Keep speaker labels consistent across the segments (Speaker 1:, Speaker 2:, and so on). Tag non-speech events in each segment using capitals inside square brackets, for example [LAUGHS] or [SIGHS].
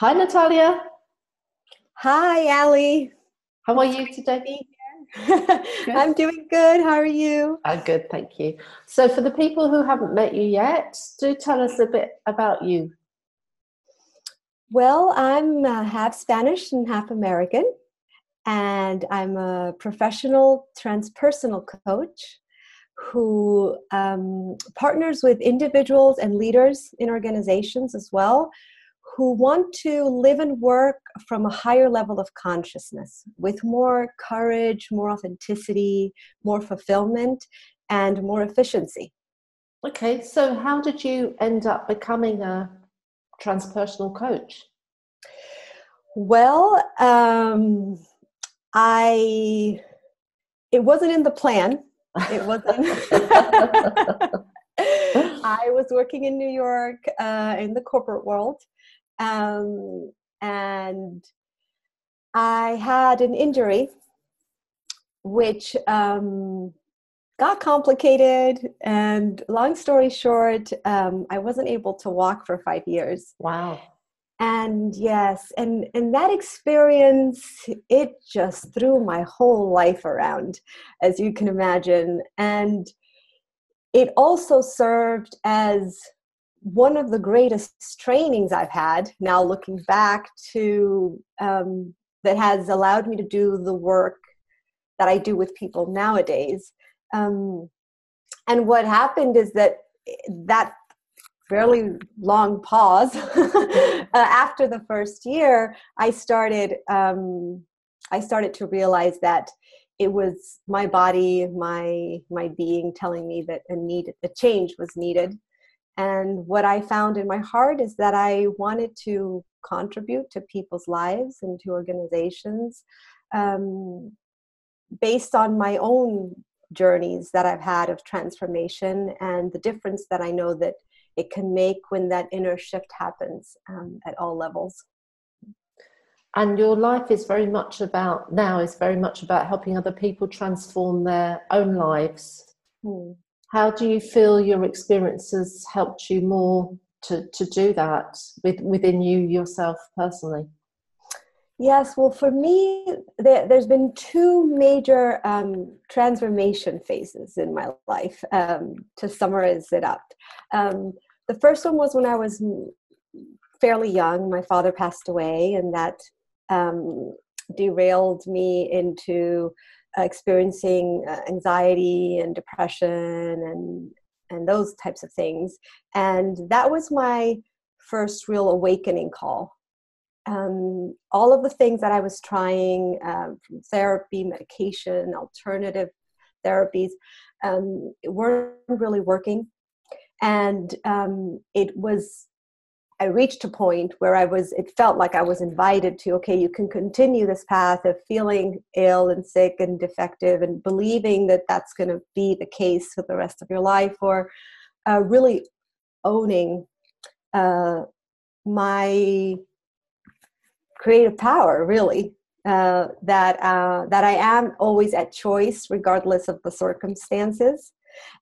Speaker 1: Hi, Natalia.
Speaker 2: Hi, Ali.
Speaker 1: How are you today? [LAUGHS]
Speaker 2: I'm doing good. How are you?
Speaker 1: I'm good, thank you. So, for the people who haven't met you yet, do tell us a bit about you.
Speaker 2: Well, I'm uh, half Spanish and half American, and I'm a professional transpersonal coach who um, partners with individuals and leaders in organizations as well who want to live and work from a higher level of consciousness with more courage, more authenticity, more fulfillment, and more efficiency.
Speaker 1: Okay, so how did you end up becoming a transpersonal coach?
Speaker 2: Well, um, I it wasn't in the plan. It wasn't. [LAUGHS] [LAUGHS] I was working in New York uh, in the corporate world, um, and I had an injury which um, got complicated. And long story short, um, I wasn't able to walk for five years.
Speaker 1: Wow.
Speaker 2: And yes, and, and that experience, it just threw my whole life around, as you can imagine. And it also served as one of the greatest trainings I've had now looking back to um, that has allowed me to do the work that I do with people nowadays. Um, and what happened is that that fairly long pause [LAUGHS] uh, after the first year, I started um, I started to realize that it was my body, my my being telling me that a need a change was needed and what I found in my heart is that I wanted to contribute to people's lives and to organizations um, based on my own journeys that I've had of transformation and the difference that I know that it can make when that inner shift happens um, at all levels.
Speaker 1: And your life is very much about now is very much about helping other people transform their own lives. Hmm how do you feel your experiences helped you more to, to do that with, within you yourself personally?
Speaker 2: Yes, well, for me, there, has been two major um, transformation phases in my life um, to summarize it up. Um, the first one was when I was fairly young. My father passed away, and that um, derailed me into experiencing uh, anxiety and depression and and those types of things. And that was my first real awakening call. Um, all of the things that i was trying um, from therapy medication alternative therapies um, weren't really working. And um, it was I reached a point where I was, it felt like I was invited to, okay, you can continue this path of feeling ill and sick and defective and believing that that's going to be the case for the rest of your life, or uh, really owning uh, my creative power, really. Uh, that uh, that I am always at choice, regardless of the circumstances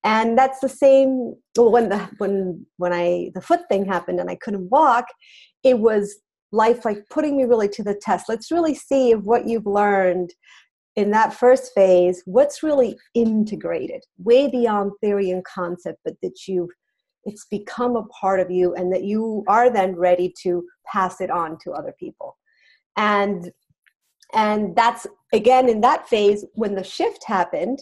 Speaker 2: and that's the same when the when when i the foot thing happened and i couldn't walk it was life like putting me really to the test. Let's really see if what you've learned in that first phase what's really integrated way beyond theory and concept but that you've it's become a part of you and that you are then ready to pass it on to other people. And and that's again in that phase when the shift happened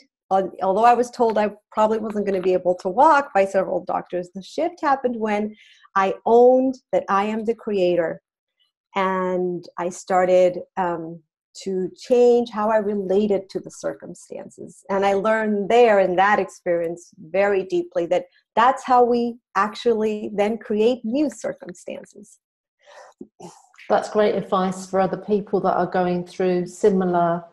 Speaker 2: although I was told I probably wasn't going to be able to walk by several doctors, the shift happened when I owned that I am the creator. And I started um, to change how I related to the circumstances. And I learned there in that experience very deeply that that's how we actually then create new circumstances.
Speaker 1: That's great advice for other people that are going through similar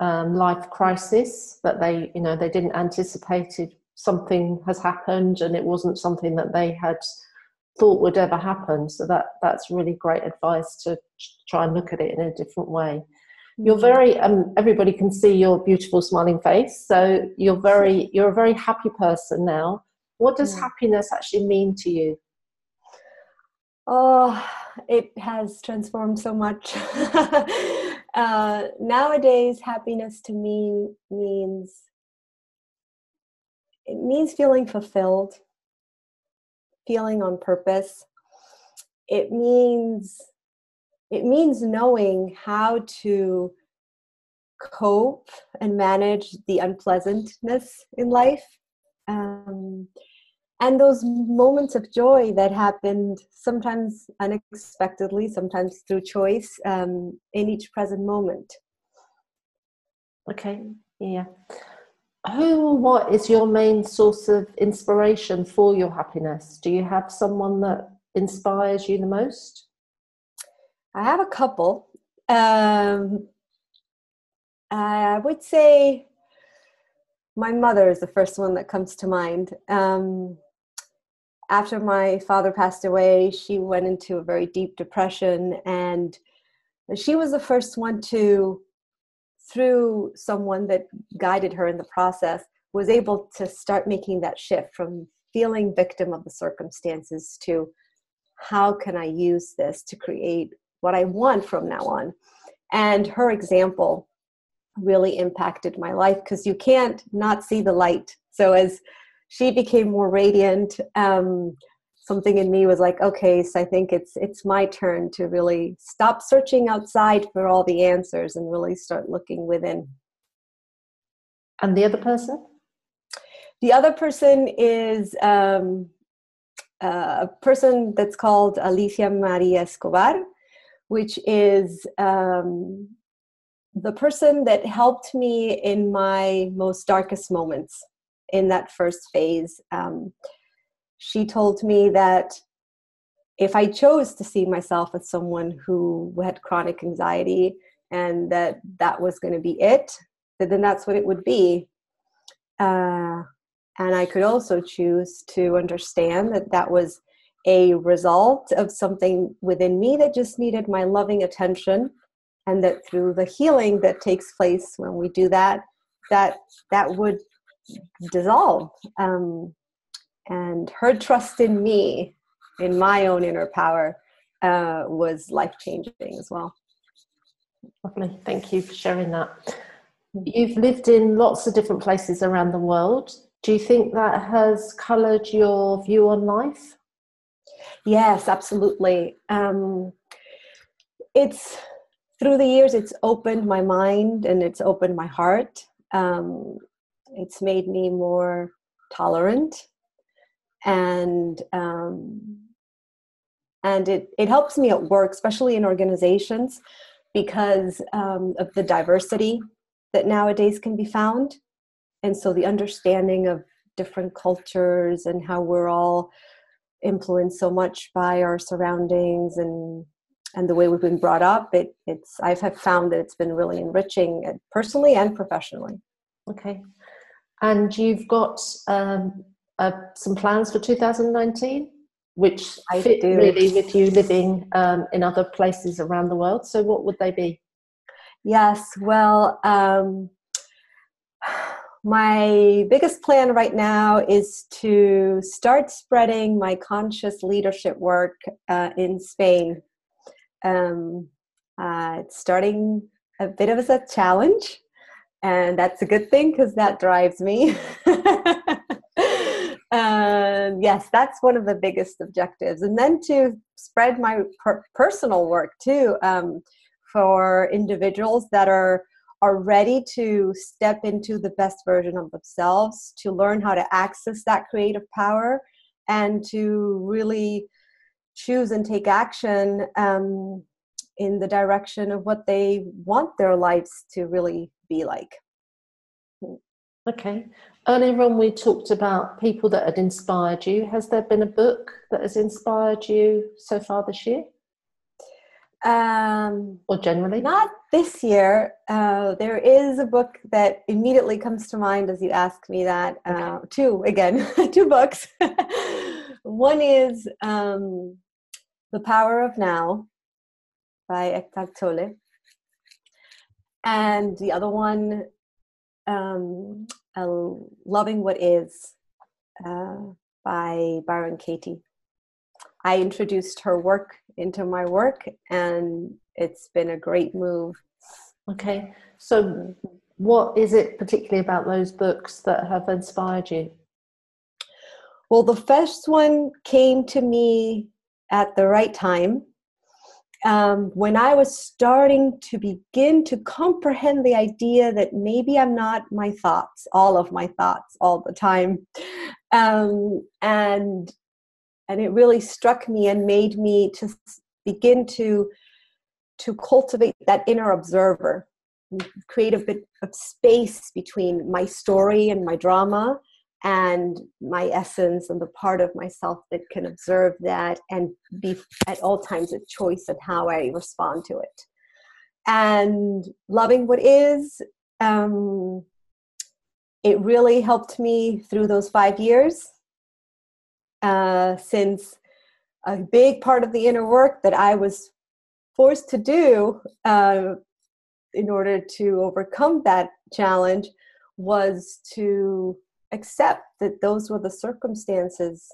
Speaker 1: um, life crisis that they you know they didn't anticipated something has happened and it wasn't something that they had thought would ever happen so that that's really great advice to try and look at it in a different way you're mm-hmm. very um, everybody can see your beautiful smiling face so you're very you're a very happy person now what does yeah. happiness actually mean to you
Speaker 2: Oh, it has transformed so much. [LAUGHS] uh, nowadays, happiness to me means it means feeling fulfilled, feeling on purpose. It means it means knowing how to cope and manage the unpleasantness in life. Um, and those moments of joy that happened sometimes unexpectedly, sometimes through choice um, in each present moment.
Speaker 1: Okay, yeah. Who or what is your main source of inspiration for your happiness? Do you have someone that inspires you the most?
Speaker 2: I have a couple. Um, I would say my mother is the first one that comes to mind. Um, after my father passed away, she went into a very deep depression, and she was the first one to, through someone that guided her in the process, was able to start making that shift from feeling victim of the circumstances to how can I use this to create what I want from now on. And her example really impacted my life because you can't not see the light. So as she became more radiant, um, something in me was like, okay, so I think it's it's my turn to really stop searching outside for all the answers and really start looking within.
Speaker 1: And the other person?
Speaker 2: The other person is um, a person that's called Alicia Maria Escobar which is um, the person that helped me in my most darkest moments in that first phase. Um, she told me that if I chose to see myself as someone who had chronic anxiety and that that was going to be it, then that's what it would be. Uh, and I could also choose to understand that that was a result of something within me that just needed my loving attention and that through the healing that takes place when we do that that that would dissolve. Um, and her trust in me in my own inner power uh, was life changing as well.
Speaker 1: Lovely. Thank you for sharing that. You've lived in lots of different places around the world. Do you think that has colored your view on life?
Speaker 2: Yes, absolutely. Um, it's through the years, it's opened my mind and it's opened my heart. Um, it's made me more tolerant and um, and it, it helps me at work especially in organizations because um, of the diversity that nowadays can be found. And so the understanding of different cultures and how we're all influenced so much by our surroundings and and the way we've been brought up it it's i've have found that it's been really enriching uh, personally and professionally.
Speaker 1: Okay and you've got um, uh, some plans for 2019 which I fit do. really with you living um, in other places around the world so what would they be
Speaker 2: yes well um, [SIGHS] my biggest plan right now is to start spreading my conscious leadership work uh, in Spain. Um, uh, it's starting a bit of a challenge, and that's a good thing because that drives me. [LAUGHS] um, yes, that's one of the biggest objectives. And then to spread my per- personal work too um, for individuals that are are ready to step into the best version of themselves, to learn how to access that creative power, and to really choose and take action um, in the direction of what they want their lives to really be like.
Speaker 1: Okay. Earlier on, we talked about people that had inspired you. Has there been a book that has inspired you so far this year? Um, or generally?
Speaker 2: Not this year. Uh, there is a book that immediately comes to mind as you ask me that. Uh, okay. Two, again, [LAUGHS] two books. [LAUGHS] One is um, The Power of Now by Eckhart Tolle. And the other one, um, Loving What Is uh, by Byron Katie. I introduced her work into my work, and it's been a great move.
Speaker 1: Okay, so what is it particularly about those books that have inspired you?
Speaker 2: Well, the first one came to me at the right time um, when I was starting to begin to comprehend the idea that maybe I'm not my thoughts, all of my thoughts, all the time, um, and and it really struck me and made me to begin to to cultivate that inner observer, create a bit of space between my story and my drama, and my essence and the part of myself that can observe that and be at all times a choice of how I respond to it. And loving what is, um, it really helped me through those five years. Uh, since a big part of the inner work that I was forced to do uh, in order to overcome that challenge was to accept that those were the circumstances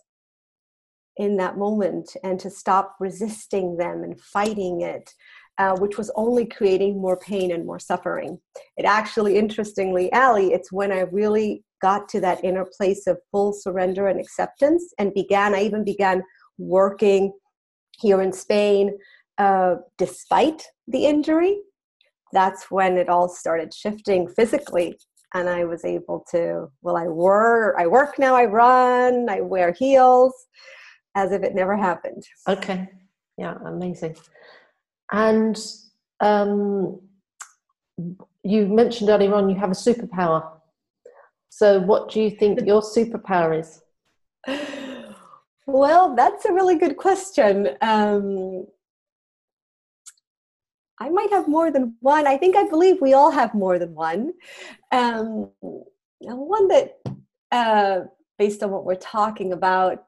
Speaker 2: in that moment and to stop resisting them and fighting it, uh, which was only creating more pain and more suffering. It actually, interestingly, Ali, it's when I really got to that inner place of full surrender and acceptance and began, I even began working here in Spain uh, despite the injury. That's when it all started shifting physically and I was able to well I work I work now I run I wear heels as if it never happened.
Speaker 1: Okay. Yeah amazing. And um, you mentioned earlier on you have a superpower. So what do you think your superpower is? [LAUGHS]
Speaker 2: Well that's a really good question. Um, I might have more than one. I think I believe we all have more than one. Um, one that, uh, based on what we're talking about,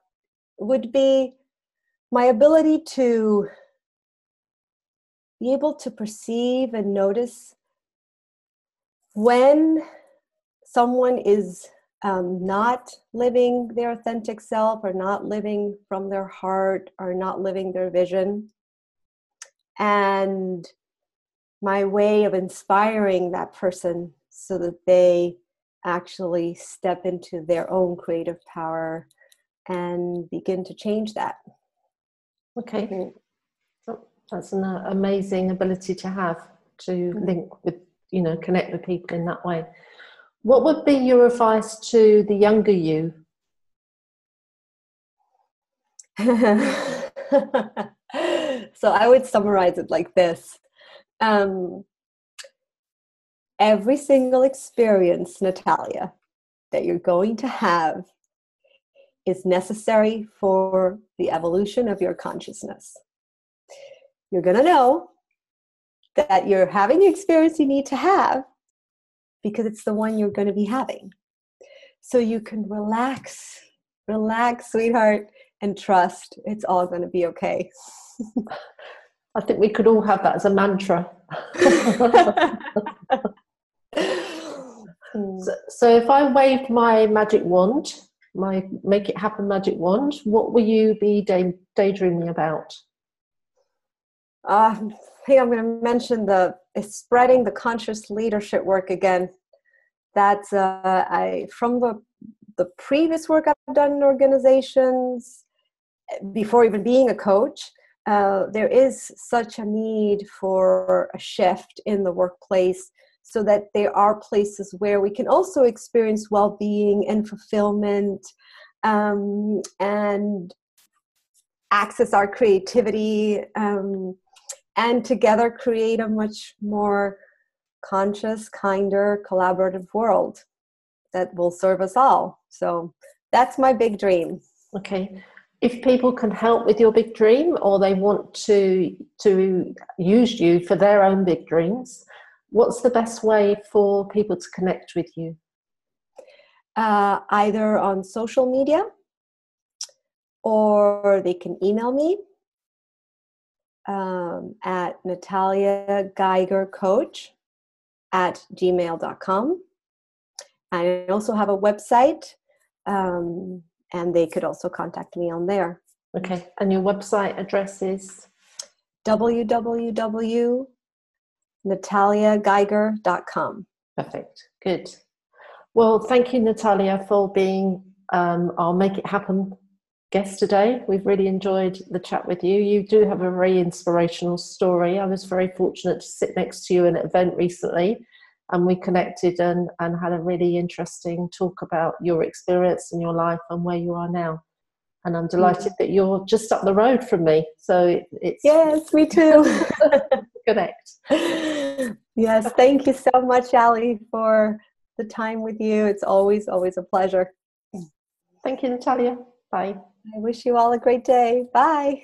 Speaker 2: would be my ability to be able to perceive and notice when someone is um, not living their authentic self or not living from their heart or not living their vision and my way of inspiring that person so that they actually step into their own creative power and begin to change that.
Speaker 1: Okay. Mm-hmm. That's an uh, amazing ability to have to mm-hmm. link with, you know, connect with people in that way. What would be your advice to the younger you? [LAUGHS]
Speaker 2: so I would summarize it like this um, every single experience, Natalia, that you're going to have is necessary for the evolution of your consciousness. You're going to know that you're having the experience you need to have because it's the one you're going to be having. So you can relax, relax, sweetheart, and trust it's all going to be okay. [LAUGHS]
Speaker 1: I think we could all have that as a mantra. [LAUGHS] so, so, if I waved my magic wand, my make it happen magic wand, what will you be day, daydreaming about?
Speaker 2: Uh, I think I'm going to mention the spreading the conscious leadership work again. That's uh, I from the the previous work I've done in organizations before even being a coach uh, there is such a need for a shift in the workplace so that there are places where we can also experience well-being and fulfillment um, and access our creativity um, and together create a much more conscious kinder collaborative world that will serve us all. So that's my big dream.
Speaker 1: Okay if people can help with your big dream or they want to to use you for their own big dreams what's the best way for people to connect with you?
Speaker 2: Uh, either on social media or they can email me um, at natalia geiger coach at gmail.com i also have a website um, and they could also contact me on there.
Speaker 1: Okay, and your website address is
Speaker 2: www.nataliageiger.com.
Speaker 1: Perfect. Good. Well, thank you, Natalia, for being um, our Make It Happen guest today. We've really enjoyed the chat with you. You do have a very inspirational story. I was very fortunate to sit next to you in an event recently and we connected and, and had a really interesting talk about your experience and your life and where you are now. And I'm delighted that you're just up the road from me. So it's
Speaker 2: yes, me too. [LAUGHS]
Speaker 1: connect. [LAUGHS]
Speaker 2: Yes, thank you so much, Ali, for the time with you. It's always, always a pleasure.
Speaker 1: Thank you, Natalia. Bye.
Speaker 2: I wish you all a great day. Bye.